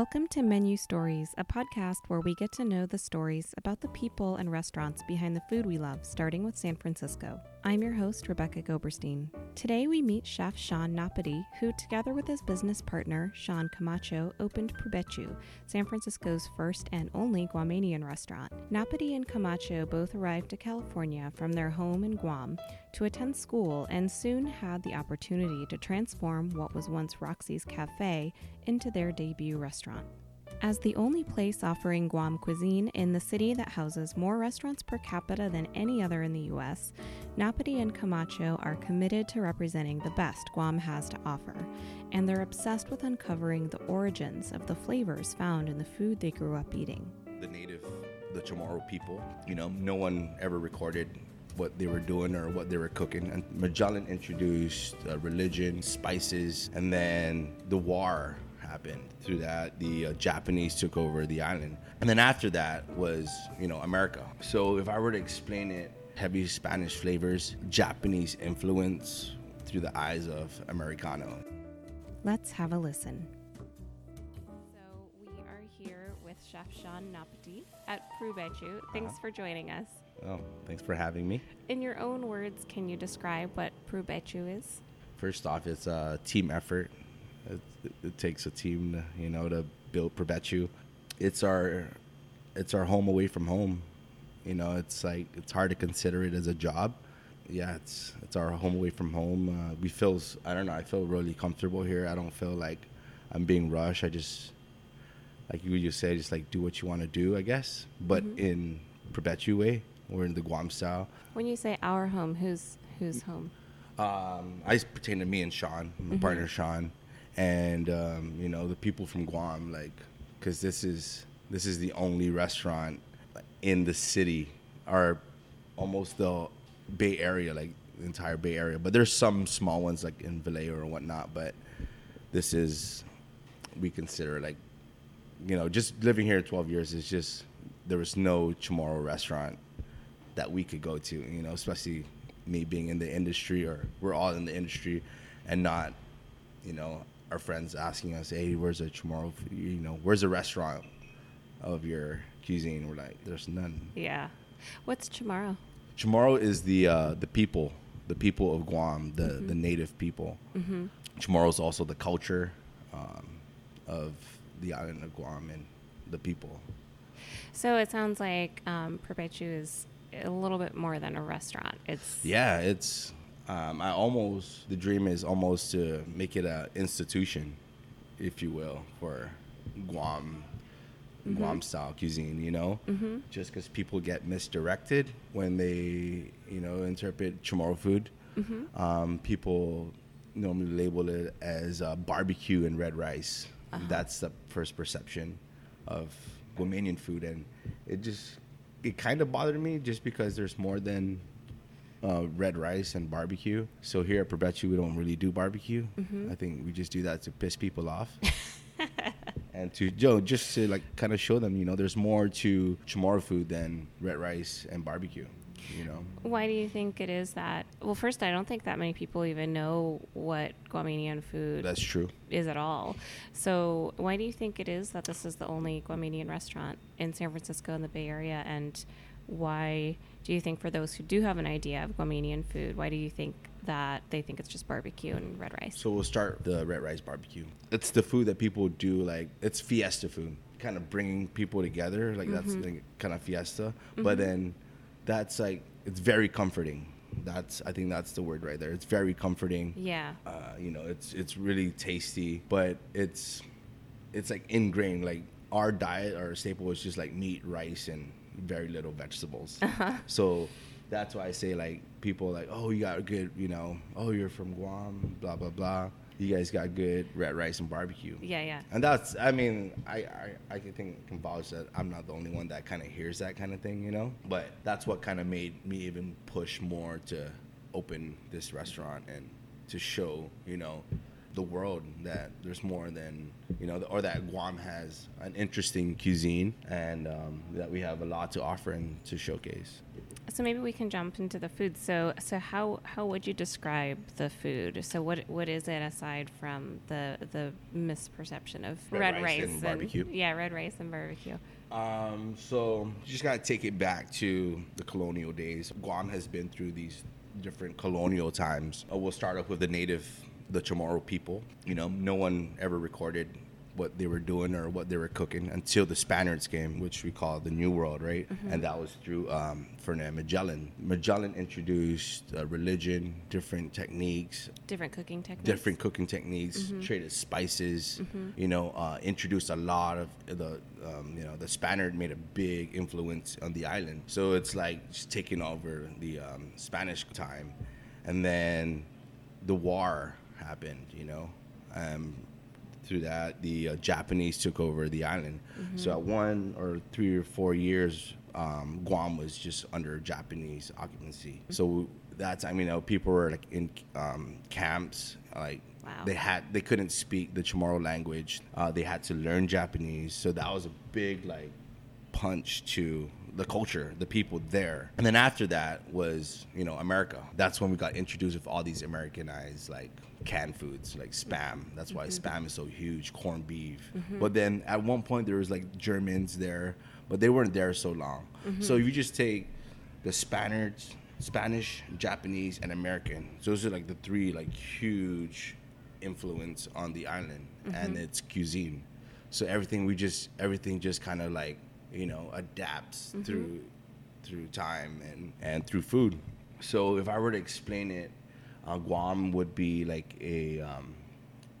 Welcome to Menu Stories, a podcast where we get to know the stories about the people and restaurants behind the food we love, starting with San Francisco. I'm your host, Rebecca Goberstein. Today we meet chef Sean Napati, who, together with his business partner, Sean Camacho, opened Prubechu, San Francisco's first and only Guamanian restaurant. Napati and Camacho both arrived to California from their home in Guam to attend school and soon had the opportunity to transform what was once Roxy's Cafe into their debut restaurant. As the only place offering Guam cuisine in the city that houses more restaurants per capita than any other in the US, Napati and Camacho are committed to representing the best Guam has to offer, and they're obsessed with uncovering the origins of the flavors found in the food they grew up eating. the native, the Chamorro people. You know, no one ever recorded what they were doing or what they were cooking. And Magellan introduced uh, religion, spices, and then the war happened. Through that, the uh, Japanese took over the island. And then after that was, you know, America. So if I were to explain it, heavy Spanish flavors, Japanese influence through the eyes of Americano. Let's have a listen. So we are here with Chef Sean Napati at Prubechu. Thanks for joining us. Oh, thanks for having me. In your own words, can you describe what Prubechu is? First off, it's a team effort. It, it takes a team, to, you know, to build Prubechu. It's our, it's our home away from home. You know, it's like it's hard to consider it as a job. Yeah, it's it's our home away from home. Uh, we feel, I don't know, I feel really comfortable here. I don't feel like I'm being rushed. I just, like you just said, just like do what you want to do, I guess. But in Prubechu way, or in the Guam style. When you say our home, who's whose home? Um, I just pertain to me and Sean, my partner Sean, and um, you know the people from Guam, like, because this is this is the only restaurant in the city, or almost the Bay Area, like the entire Bay Area. But there's some small ones like in Vallejo or whatnot. But this is we consider like, you know, just living here 12 years is just there was no Chamorro restaurant that we could go to, you know, especially me being in the industry or we're all in the industry and not, you know, our friends asking us, hey, where's a Chamorro, you know, where's a restaurant of your cuisine? We're like, there's none. Yeah. What's tomorrow? Chamorro is the uh, the people, the people of Guam, the the native people. Mm-hmm. Chamorro is also the culture um, of the island of Guam and the people. So it sounds like um, Prubechu is a little bit more than a restaurant. It's Yeah, it's. Um, I almost the dream is almost to make it a institution, if you will, for Guam, Guam style cuisine. You know, mm-hmm. just because people get misdirected when they you know interpret Chamorro food. Um, people normally label it as uh, barbecue and red rice. That's the first perception of Guamanian food, and it just it kind of bothered me just because there's more than uh, red rice and barbecue. So here at Prubechu, we don't really do barbecue. I think we just do that to piss people off. and to Joe, just to like kind of show them, you know, there's more to Chamorro food than red rice and barbecue. You know, Why do you think it is that? Well, first, I don't think that many people even know what Guamanian food that's true. is at all. So, why do you think it is that this is the only Guamanian restaurant in San Francisco in the Bay Area? And why do you think, for those who do have an idea of Guamanian food, why do you think that they think it's just barbecue and red rice? So we'll start the red rice barbecue. It's the food that people do like it's fiesta food, kind of bringing people together. Like that's like kind of fiesta. But then that's like it's very comforting. That's I think that's the word right there. It's very comforting. yeah. Uh, you know, it's it's really tasty, but it's it's like ingrained. Like our diet, our staple is just like meat, rice, and very little vegetables. Uh-huh. So that's why I say like people like, oh, you got a good, you know, oh, you're from Guam, blah blah blah. You guys got good red rice and barbecue. Yeah, yeah. And that's, I mean, I, I, I can think, can vouch that I'm not the only one that kind of hears that kind of thing, you know? But that's what kind of made me even push more to open this restaurant and to show, you know, the world that there's more than, you know, or that Guam has an interesting cuisine and um, that we have a lot to offer and to showcase. so maybe we can jump into the food. So so how how would you describe the food? So what what is it aside from the the misperception of Red red, rice rice, and barbecue? Yeah, red rice and barbecue. Um, so you just gotta take it back to the colonial days. Guam has been through these different colonial times. Uh, we'll start off with the native, the Chamorro people. You know, no one ever recorded what they were doing or what they were cooking until the Spaniards came, which we call the New World, right? And that was through um, Ferdinand Magellan. Magellan introduced uh, religion, different techniques, Different cooking techniques. different cooking techniques, traded spices. You know, uh, introduced a lot of the um, you know the Spaniard made a big influence on the island. So it's like just taking over the um, Spanish time, and then the war happened. You know. Um, through that, the uh, Japanese took over the island. So at one or three or four years, um, Guam was just under Japanese occupancy. So that's I mean, you know, people were like in um, camps, like Wow. they had they couldn't speak the Chamorro language. Uh, they had to learn Japanese. So that was a big like punch to the culture, the people there. And then after that was, you know, America. That's when we got introduced with all these Americanized like canned foods like spam. That's why mm-hmm. spam is so huge, corned beef. Mm-hmm. But then at one point there was like Germans there, but they weren't there so long. Mm-hmm. So if you just take the Spaniards, Spanish, Japanese, and American. So those are like the three like huge influence on the island and its cuisine. So everything we just everything just kind of like you know adapts through through time and and through food. So if I were to explain it, uh, Guam would be like a um,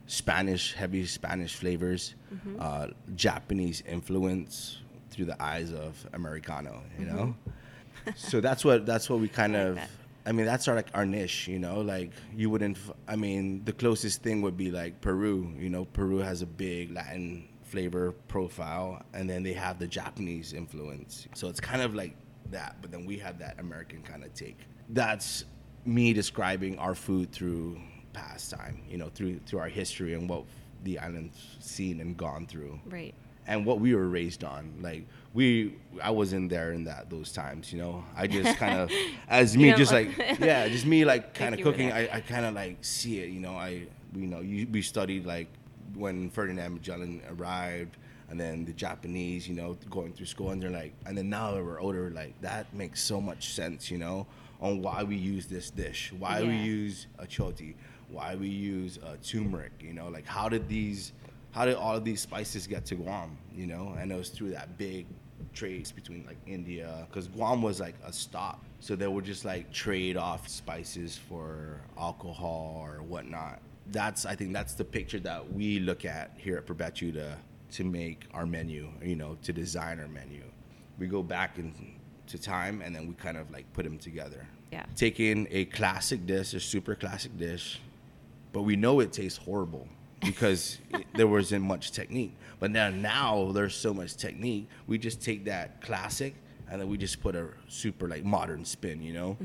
Spanish heavy Spanish flavors, uh, Japanese influence through the eyes of Americano. You know, so that's what that's what we kind I of. I mean, that's our like our niche, you know. Like you wouldn't. I mean, the closest thing would be like Peru. You know, Peru has a big Latin flavor profile, and then they have the Japanese influence. So it's kind of like that, but then we have that American kind of take. That's me describing our food through pastime. You know, through through our history and what the island's seen and gone through Right. and what we were raised on. Like we, I wasn't there in that those times. You know, I just kind of, as me, just like yeah, just me like kind of cooking. I, I kind of like see it. You know, I you know you, we studied like when Ferdinand Magellan arrived. And then the Japanese, you know, going through school, and they're like, and then now that we're older, like that makes so much sense, you know, on why we use this dish, why we use achote, why we use uh, turmeric, you know, like how did these how did all of these spices get to Guam? You know, and it was through that big trades between like India, because Guam was like a stop, so they would just like trade off spices for alcohol or whatnot. That's I think that's the picture that we look at here at Prubechu to to make our menu, you know, to design our menu. We go back into time and then we kind of like put them together. Yeah. Taking a classic dish, a super classic dish, but we know it tastes horrible because there wasn't much technique. But now, now there's so much technique. We just take that classic and then we just put a super like modern spin. You know,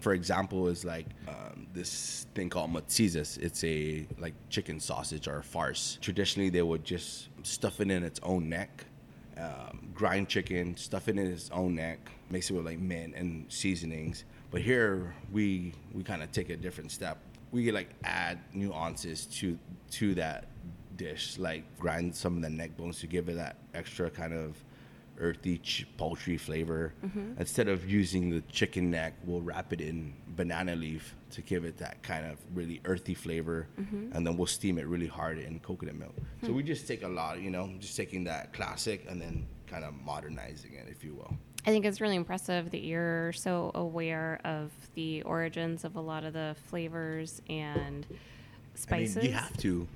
for example, is like um, this thing called matzizas. It's a like chicken sausage or a farce. Traditionally, they would just stuff it in its own neck. Um, grind chicken, stuff it in its own neck, mix it with like mint and seasonings. But here we we kind of take a different step. We like add nuances to to that dish, like grind some of the neck bones to give it that extra kind of earthy ch- poultry flavor. Mm-hmm. Instead of using the chicken neck, we'll wrap it in banana leaf to give it that kind of really earthy flavor, mm-hmm. and then we'll steam it really hard in coconut milk. So we hmm. just take a lot, you know, just taking that classic and then kind of modernizing it, if you will. I think it's really impressive that you're so aware of the origins of a lot of the flavors and spices. I mean, you have to,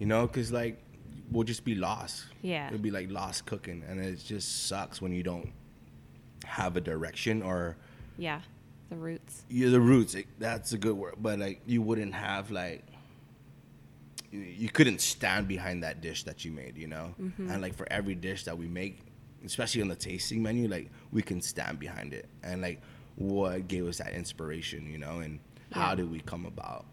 you know, because like we'll just be lost. Yeah. it'll be like lost cooking, and it just sucks when you don't have a direction or yeah, the roots. yeah, the roots. Like, that's a good word, but like you wouldn't have like you, you couldn't stand behind that dish that you made, you know. Mm-hmm. And like for every dish that we make, especially on the tasting menu, like we can stand behind it, and like what gave us that inspiration, you know, and how did we come about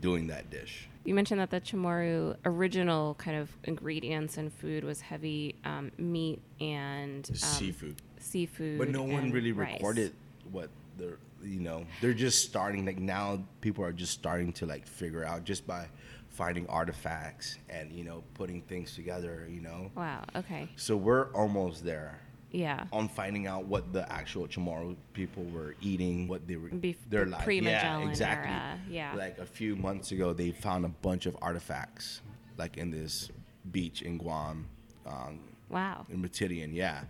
doing that dish? You mentioned that the Chamorro original kind of ingredients and food was heavy um, meat and um, seafood. Seafood. But no one really rice. recorded what they're you know they're just starting like now people are just starting to like figure out just by finding artifacts and you know putting things together you know Wow. Okay. so we're almost there Yeah. on finding out what the actual Chamorro people were eating, what they were Bef- their the life. yeah, exactly. era, yeah. Like a few months ago, they found a bunch of artifacts, like in this beach in Guam, um, Wow. in Meridian. Yeah,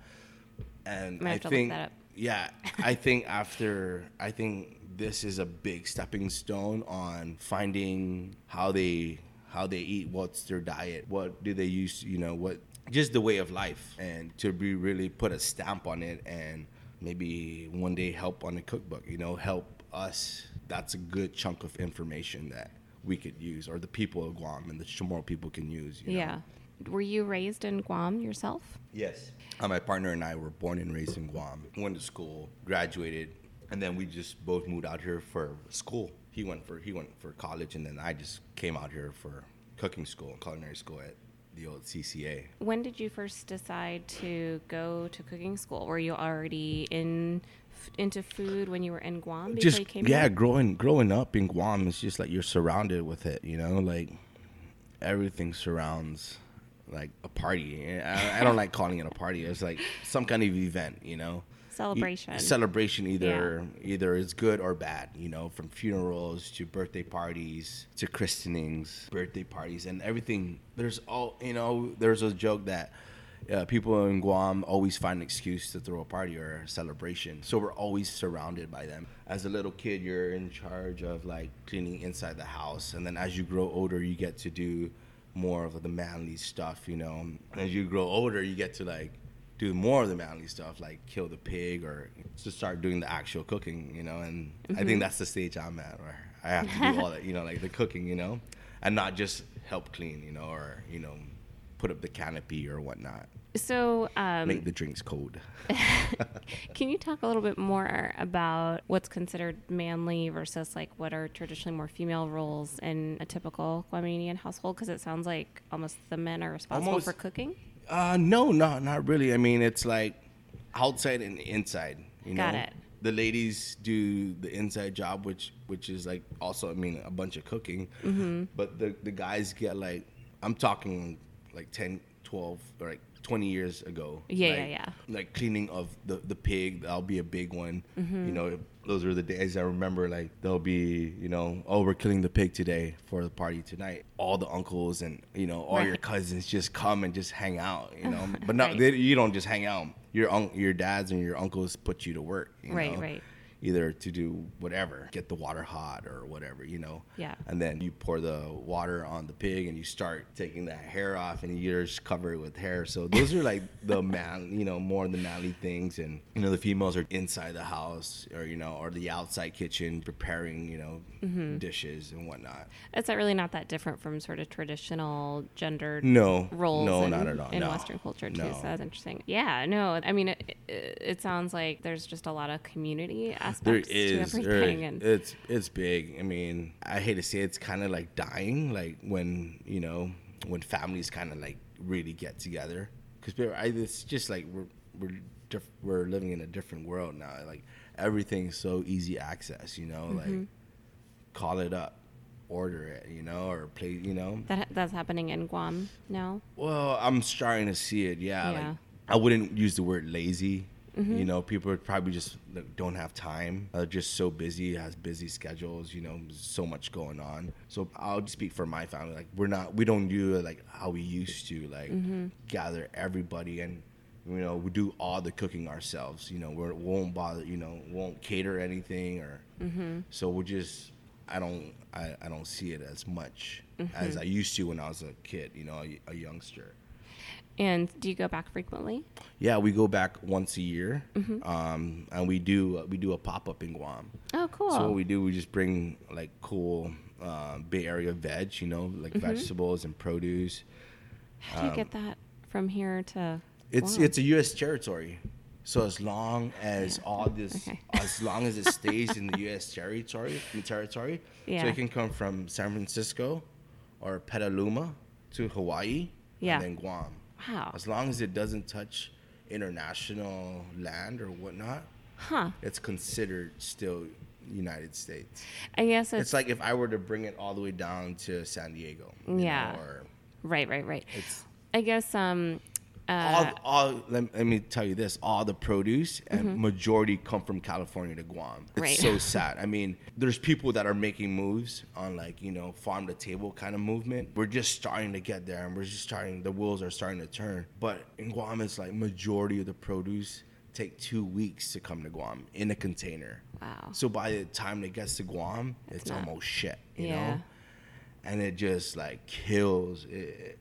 and I have to look think, that up. yeah, I think after I think this is a big stepping stone on finding how they how they eat, what's their diet, what do they use, you know, what just the way of life, and to be really put a stamp on it, and maybe one day help on the cookbook, you know, help us. That's a good chunk of information that we could use, or the people of Guam and the Chamorro people can use. You know? Yeah. Were you raised in Guam yourself? Yes. Uh, my partner and I were born and raised in Guam. Went to school, graduated, and then we just both moved out here for school. He went for he went for college, and then I just came out here for cooking school, culinary school at the old CCA. When did you first decide to go to cooking school? Were you already in f- into food when you were in Guam before Just you came yeah, here? growing growing up in Guam, it's just like you're surrounded with it. You know, like everything surrounds like a party. I, I don't like calling it a party. It's like some kind of event. You know. Celebration. celebration either either is good or bad you know from funerals to birthday parties to christenings birthday parties and everything. There's all you know there's a joke that uh, people in guam always find an excuse to throw a party or a celebration. So we're always surrounded by them. As a little kid you're in charge of like cleaning inside the house. And then as you grow older you get to do more of the manly stuff you know. As you grow older you get to like do more of the manly stuff, like kill the pig or just start doing the actual cooking, you know. And I think that's the stage I'm at, where I have to do all that, you know, like the cooking, you know, and not just help clean, you know, or you know, put up the canopy or whatnot, So, um, make the drinks cold. can you talk a little bit more about what's considered manly versus like what are traditionally more female roles in a typical Guamanian household? Because it sounds like almost the men are responsible Almost- for cooking. Uh, no, no, not really. I mean, it's like outside and inside. You Got know? it. The ladies do the inside job, which which is like also, I mean, a bunch of cooking. Mm-hmm. But the the guys get like, I'm talking like 10, 12, or like 20 years ago. Yeah, like, yeah, yeah. Like cleaning of the the pig, that'll be a big one. Mm-hmm. You know, those are the days I remember. Like there'll be, you know, oh, we're killing the pig today for the party tonight. All the uncles and you know all your cousins just come and just hang out. You know, but not Right. they, you don't just hang out. Your un- your dads and your uncles put you to work. You Right, know? right. Either to do whatever, get the water hot or whatever, you know. Yeah. And then you pour the water on the pig and you start taking that hair off and you just cover it with hair. So those are like the man, you know, more the manly things. And, you know, the females are inside the house or, you know, or the outside kitchen preparing, you know, Mm-hmm. dishes and whatnot. It's not really not that different from sort of traditional gendered No. roles No, in, not at all. in no. Western culture too. No. So that's interesting. Yeah, no, I mean, it, it, it sounds like there's just a lot of community There aspects to is. there- and it's it's big. I mean, I hate to say it's kind of like dying, like when you know when families kind of like really get together, because it's just like we're we're diff- we're living in a different world now. Like everything's so easy access, you know. Mm-hmm. Like call it up, order it, you know, or play, you know. that that's happening in Guam now. Well, I'm starting to see it. Yeah, Yeah. like I wouldn't use the word lazy. You mm-hmm. know, people probably just like, don't have time. They're just so busy, has busy schedules. You know, so much going on. So I'll speak for my family. Like we're not, we don't do it like how we used to. Like mm-hmm. gather everybody and you know we do all the cooking ourselves. You know, we're, we won't bother. You know, won't cater anything or. Mm-hmm. So we're just. I don't. I, I don't see it as much as I used to when I was a kid. You know, a, a youngster. And do you go back frequently? Yeah, we go back once a year, um, and we do we do a pop up in Guam. Oh, cool. So what we do, we just bring like cool uh, Bay Area veg, you know, like vegetables and produce. How do you get that from here to? um, It's Guam? it's a U.S. territory, so as long as all this, Okay. as long as it stays in the U.S. territory, the territory, Yeah. so it can come from San Francisco or Petaluma to Hawaii, Yeah. and then Guam. Wow. As long as it doesn't touch international land or whatnot, Huh. It's considered still United States. I guess it's, It's like if I were to bring it all the way down to San Diego. Yeah. know, right, right, right. it's I guess um uh, all, all let, let me tell you this all the produce and majority come from california to guam it's Mm-hmm. Right. so sad i mean there's people that are making moves on like you know farm to table kind of movement we're just starting to get there and we're just starting the wheels are starting to turn but in guam it's like majority of the produce take two weeks to come to guam in a container Wow. so by the time it gets to guam it's, not- almost shit you Yeah. know and it just like kills it.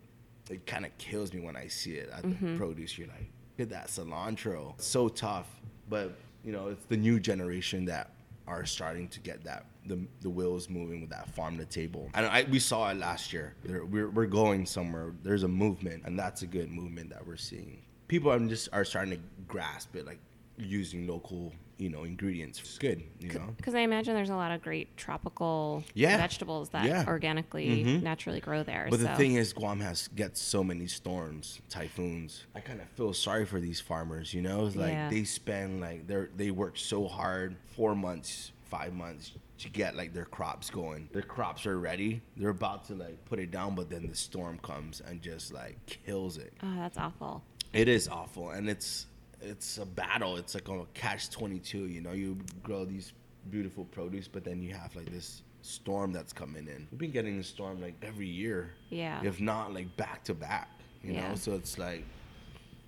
It kind of kills me when I see it at Mm-hmm. the produce. You're like, look at that cilantro. So tough, but you know, it's the new generation that are starting to get that the the wheels moving with that farm to table. And I, we saw it last year. There, we're we're going somewhere. There's a movement, and that's a good movement that we're seeing. People are just are starting to grasp it, like using local, you know, ingredients. It's good, you know. Because I imagine there's a lot of great tropical Yeah. vegetables that Yeah. organically, Mhm. naturally grow there. But so. the thing is, Guam has gets so many storms, typhoons. I kind of feel sorry for these farmers. You know, it's like Yeah. they spend like they're they work so hard, four months, five months to get like their crops going. Their crops are ready. They're about to like put it down, but then the storm comes and just like kills it. oh, that's awful. It is awful, and it's it's a battle. It's like a catch twenty two. You know, you grow these beautiful produce, but then you have like this storm that's coming in. We've been getting a storm like every year, Yeah. if not like back to back. You Yeah. know, so it's like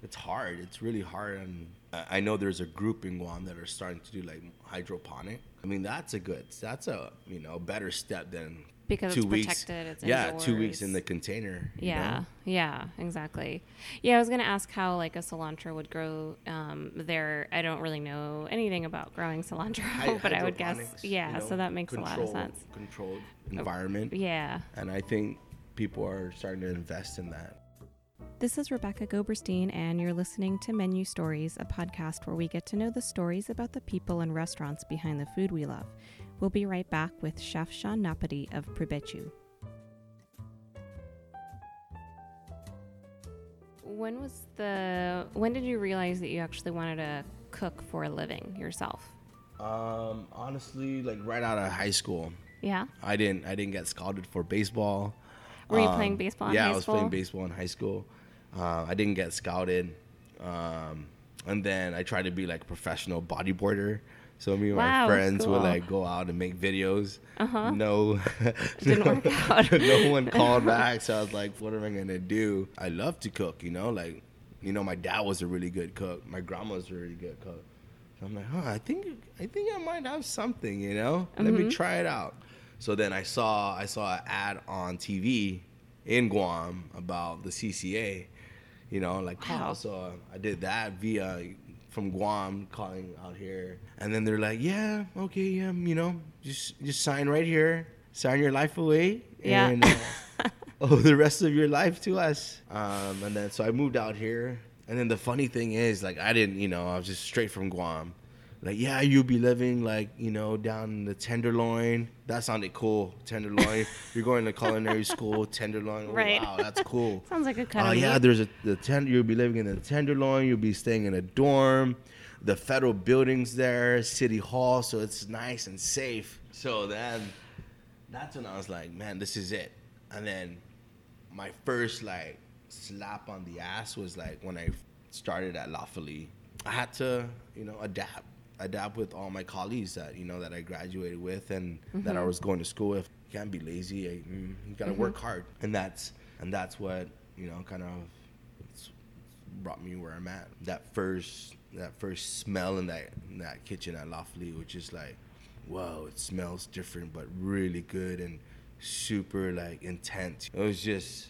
it's hard. It's really hard, and I I know there's a group in Guam that are starting to do like hydroponic. I mean, that's a good. That's a you know better step than Because two it's weeks. protected, it's yeah, two weeks in the container. Yeah, know? yeah, exactly. Yeah, I was gonna ask how like a cilantro would grow um, there. I don't really know anything about growing cilantro, Hy- but I would guess, yeah. you know, so that makes a lot of sense. Controlled environment. Yeah. And I think people are starting to invest in that. This is Rebecca Goberstein, and you're listening to Menu Stories, a podcast where we get to know the stories about the people and restaurants behind the food we love. We'll be right back with Chef Sean Napati of Prubechu. When was the when did you realize that you actually wanted to cook for a living yourself? Um, honestly, like right out of high school, Yeah. I didn't I didn't get scouted for baseball. Were you Um, playing baseball in yeah, high I was school? playing baseball in high school. Uh, I didn't get scouted. Um, and then I tried to be like a professional bodyboarder. So me and Wow, my friends would like go out and make videos. Uh-huh. No, Didn't no- work out. no one called back. So I was like, what am I gonna do? I love to cook, you know, like you know, my dad was a really good cook. My grandma was a really good cook. So I'm like, huh, I think I think I might have something, you know. Let me try it out. So then I saw I saw an ad on TV in Guam about the CCA, you know, like Wow. call. So I did that via from Guam calling out here, and then they're like, yeah, okay, yeah, you know, just just sign right here, sign your life away, Yeah. and uh, owe the rest of your life to us. Um, and then so I moved out here, and then the funny thing is, like, I didn't, you know, I was just straight from Guam. Like, yeah, you'll be living like, you know, down in the Tenderloin. That sounded cool. Tenderloin. You're going to culinary school, Tenderloin. Oh, Right. Wow, that's cool. Sounds like a kind Oh of yeah, there's a the tender. You'll be living in the Tenderloin. You'll be staying in a dorm. The federal buildings there, city hall, so it's nice and safe. So then, that's when I was like, man, this is it. And then, my first like slap on the ass was like when I started at La Folie. I had to, you know, adapt, adapt with all my colleagues that you know that I graduated with and that I was going to school with. You can't be lazy. I, mm, you gotta work hard, and that's and that's what you know kind of brought me where I'm at. That first that first smell in that in that kitchen at Folie, which is like, whoa, it smells different but really good and super like intense. It was just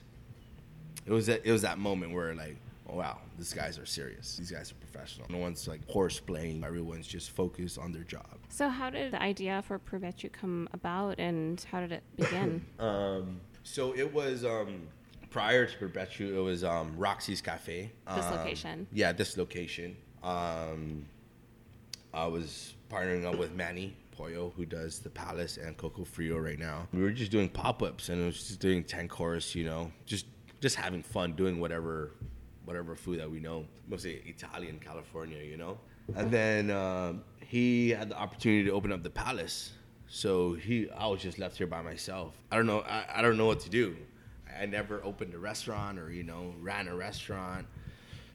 it was that it was that moment where like wow these guys are serious these guys are professional no one's like horse playing everyone's just focused on their job So how did the idea for Prubechu come about, and how did it begin? um so it was um prior to Prubechu it was um roxy's cafe This Um, location. yeah this location um i was partnering up with manny Poyo, who does the Palace and Coco Frio right now. We were just doing pop-ups and it was just doing 10 course, you know, just just having fun doing whatever whatever food that we know, mostly Italian, California, you know. and then um, he had the opportunity to open up the palace. So he, I was just left here by myself. I don't know. I, I don't know what to do. I never opened a restaurant or you know ran a restaurant.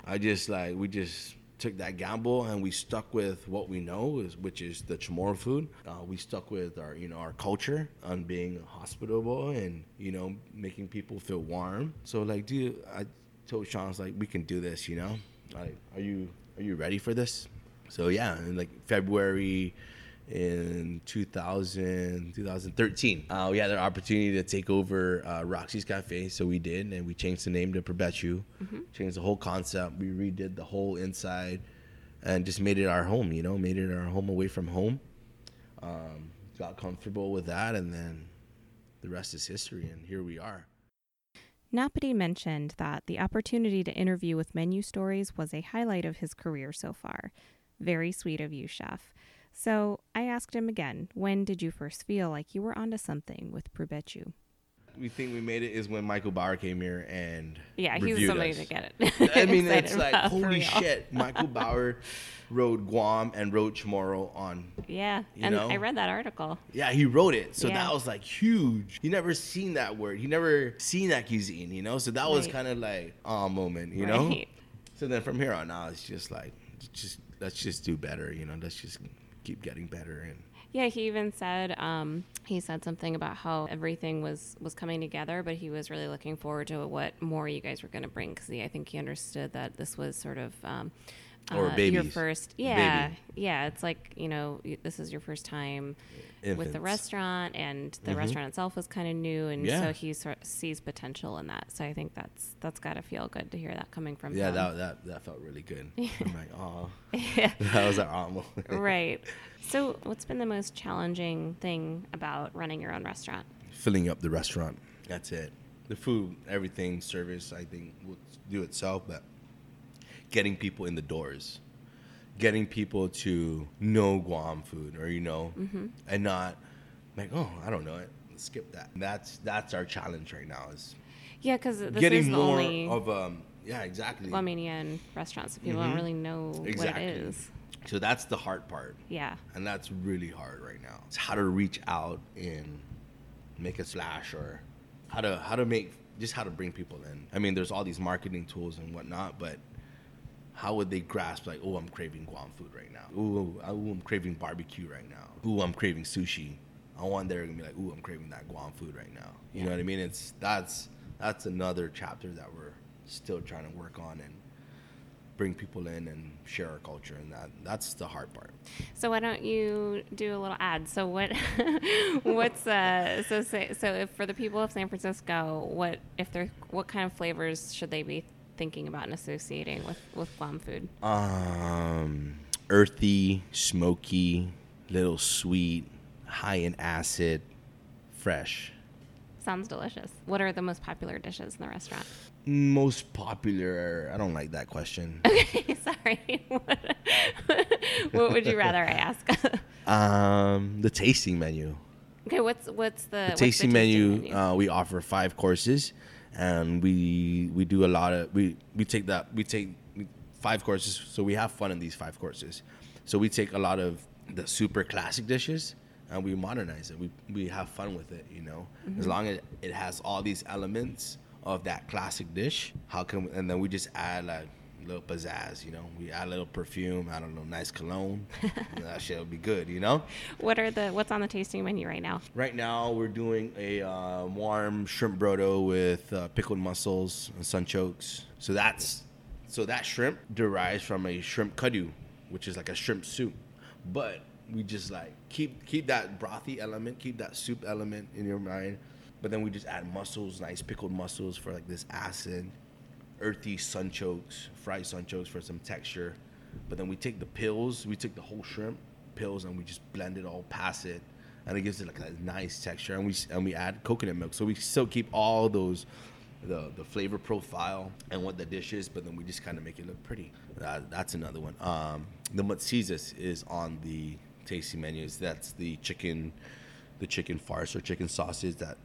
I just like we just took that gamble and we stuck with what we know is which is the Chamorro food. Uh, we stuck with our you know our culture on being hospitable and you know making people feel warm. So like, dude, I told Sean's like, we can do this. You know, like, are you are you ready for this? So yeah, in like February in 2000, 2013. Uh, we had the opportunity to take over uh, Roxy's Cafe, so we did, and we changed the name to Prubechu, mm-hmm. changed the whole concept. We redid the whole inside, and just made it our home. You know, made it our home away from home. Um, got comfortable with that, and then the rest is history, and here we are. Napati mentioned that the opportunity to interview with menu stories was a highlight of his career so far. Very sweet of you, chef. So I asked him again, when did you first feel like you were onto something with Prubechu? We think we made it is when Michael Bauer came here and yeah, he was somebody us. to get it. I mean, it's like holy shit. Michael Bauer wrote Guam and wrote Chamorro on. Yeah, and know? I read that article. Yeah, he wrote it, so yeah. that was like huge. He never seen that word. He never seen that cuisine, you know. So that was kind of like a moment, you right. know. So then from here on out, it's just like, just let's just do better, you know. Let's just keep getting better and yeah he even said um, he said something about how everything was was coming together but he was really looking forward to what more you guys were going to bring because i think he understood that this was sort of um, or uh, your first yeah Baby. yeah it's like you know this is your first time Infants. with the restaurant and the mm-hmm. restaurant itself was kind of new and yeah. so he sort of sees potential in that so i think that's that's got to feel good to hear that coming from yeah him. that, that that felt really good i'm like oh yeah. that was our alma right so what's been the most challenging thing about running your own restaurant filling up the restaurant that's it the food everything service i think will do itself but getting people in the doors, getting people to know Guam food, or you know, mm-hmm. and not like, oh, I don't know it. Let's skip that. That's that's our challenge right now. Is yeah, because getting more of um yeah exactly Guamanian restaurants. So people mm-hmm. don't really know exactly. what it is. So that's the hard part. Yeah. And that's really hard right now. It's how to reach out and make a splash or how to how to make just how to bring people in. I mean, there's all these marketing tools and whatnot, but how would they grasp like, oh, I'm craving Guam food right now. Ooh, ooh, I'm craving barbecue right now. Ooh, I'm craving sushi. I want they're gonna be like, ooh, I'm craving that Guam food right now. You yeah. know what I mean? It's that's that's another chapter that we're still trying to work on and bring people in and share our culture and that that's the hard part so why don't you do a little ad so what what's uh so say so if for the people of san francisco what if they're what kind of flavors should they be thinking about and associating with with plum food? Um, earthy, smoky, little sweet, high in acid, fresh. Sounds delicious. What are the most popular dishes in the restaurant? Most popular. I don't like that question. Okay, sorry. what, what would you rather I ask? um, the tasting menu. Okay, what's what's the, the what's tasting, the tasting menu? menu? Uh, we offer five courses and we we do a lot of we we take that we take five courses. So we have fun in these five courses. So we take a lot of the super classic dishes and we modernize it. We we have fun with it you know? Mm-hmm. as long as it has all these elements of that classic dish how come and then we just add like little pizzazz, you know. We add a little perfume, I don't know, nice cologne. that shit will be good, you know. What are the what's on the tasting menu right now? Right now, we're doing a uh, warm shrimp brodo with uh, pickled mussels and sunchokes. So that's so that shrimp derives from a shrimp kadu, which is like a shrimp soup, but we just like keep keep that brothy element, keep that soup element in your mind. But then we just add mussels, nice pickled mussels for like this acid earthy sunchokes, fried sunchokes for some texture. But then we take the pills, we take the whole shrimp pills, and we just blend it all, pass it, and it gives it like a nice texture. And we and we add coconut milk, so we still keep all those. The, the flavor profile and what the dish is, but then we just kind of make it look pretty. that's another one. Um, the matsizas is on the tasting menus. That's the chicken, the chicken farce or chicken sausage that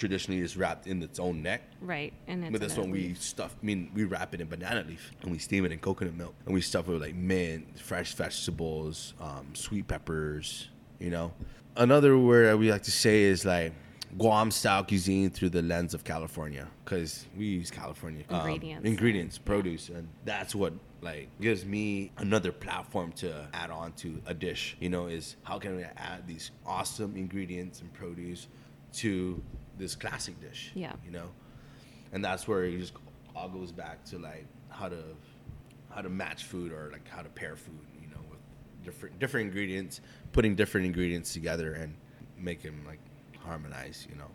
traditionally is wrapped in its own neck. Right. And it's But this one we stuff. I mean, we wrap it in banana leaf and we steam it in coconut milk, and we stuff it with like mint, fresh vegetables, um, sweet peppers. You know, another word that we like to say is like Guam style cuisine through the lens of California, because we use California um, Ingredients. ingredients, produce, and that's what like gives me another platform to add on to a dish. You know, is how can we add these awesome ingredients and produce to this classic dish? Yeah. you know and that's where it just all goes back to like how to how to match food or like how to pair food you know with different different ingredients putting different ingredients together and make them like harmonize you know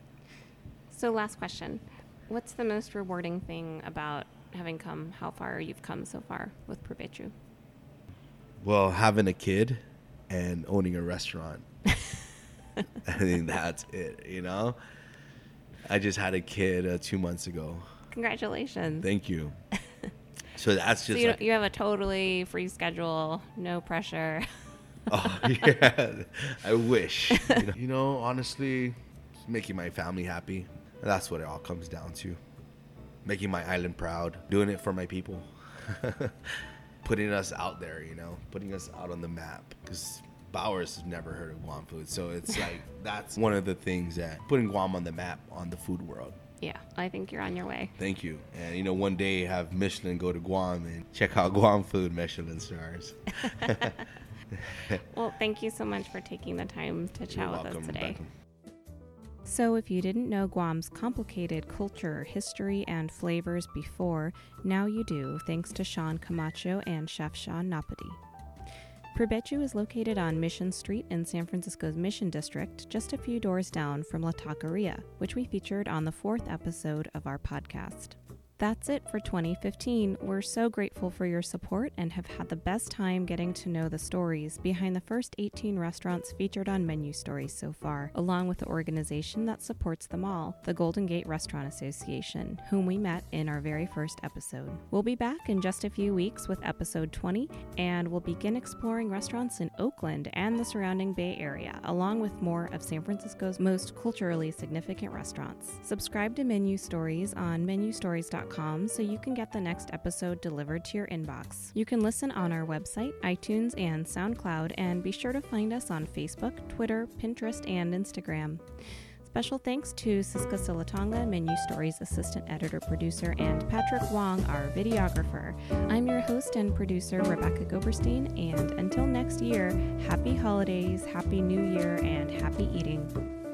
So, last question. What's the most rewarding thing about having come how far you've come so far with Prubechu? well having a kid and owning a restaurant i think that's it you know i just had a kid uh, two months ago Congratulations. thank you so that's so just you, like, you have a totally free schedule, no pressure. Oh yeah, I wish. You know, you know, honestly, making my family happy. That's what it all comes down to. Making my island proud, doing it for my people, putting us out there. You know, putting us out on the map. Because Bauer's has never heard of Guam food, so it's like that's one of the things that putting Guam on the map on the food world. yeah, I think you're on your way. Thank you. And you know, one day have Michelin go to Guam and check out Guam food, Michelin stars. Well, thank you so much for taking the time to chat You're with welcome, us today. Rebecca. So, if you didn't know Guam's complicated culture, history, and flavors before, now you do, thanks to Sean Camacho and Chef Sean Napati. Prubechu is located on Mission Street in San Francisco's Mission District, just a few doors down from La Taqueria, which we featured on the fourth episode of our podcast. That's it for 2015. We're so grateful for your support and have had the best time getting to know the stories behind the first 18 restaurants featured on Menu Stories so far, along with the organization that supports them all, the Golden Gate Restaurant Association, whom we met in our very first episode. We'll be back in just a few weeks with episode 20, and we'll begin exploring restaurants in Oakland and the surrounding Bay Area, along with more of San Francisco's most culturally significant restaurants. Subscribe to Menu Stories on menustories.com so you can get the next episode delivered to your inbox. You can listen on our website, iTunes, and SoundCloud, and be sure to find us on Facebook, Twitter, Pinterest, and Instagram. Special thanks to Siska Silatonga, Menu Stories assistant editor producer, and Patrick Wong, our videographer. I'm your host and producer, Rebecca Goberstein, and until next year, happy holidays, happy new year, and happy eating.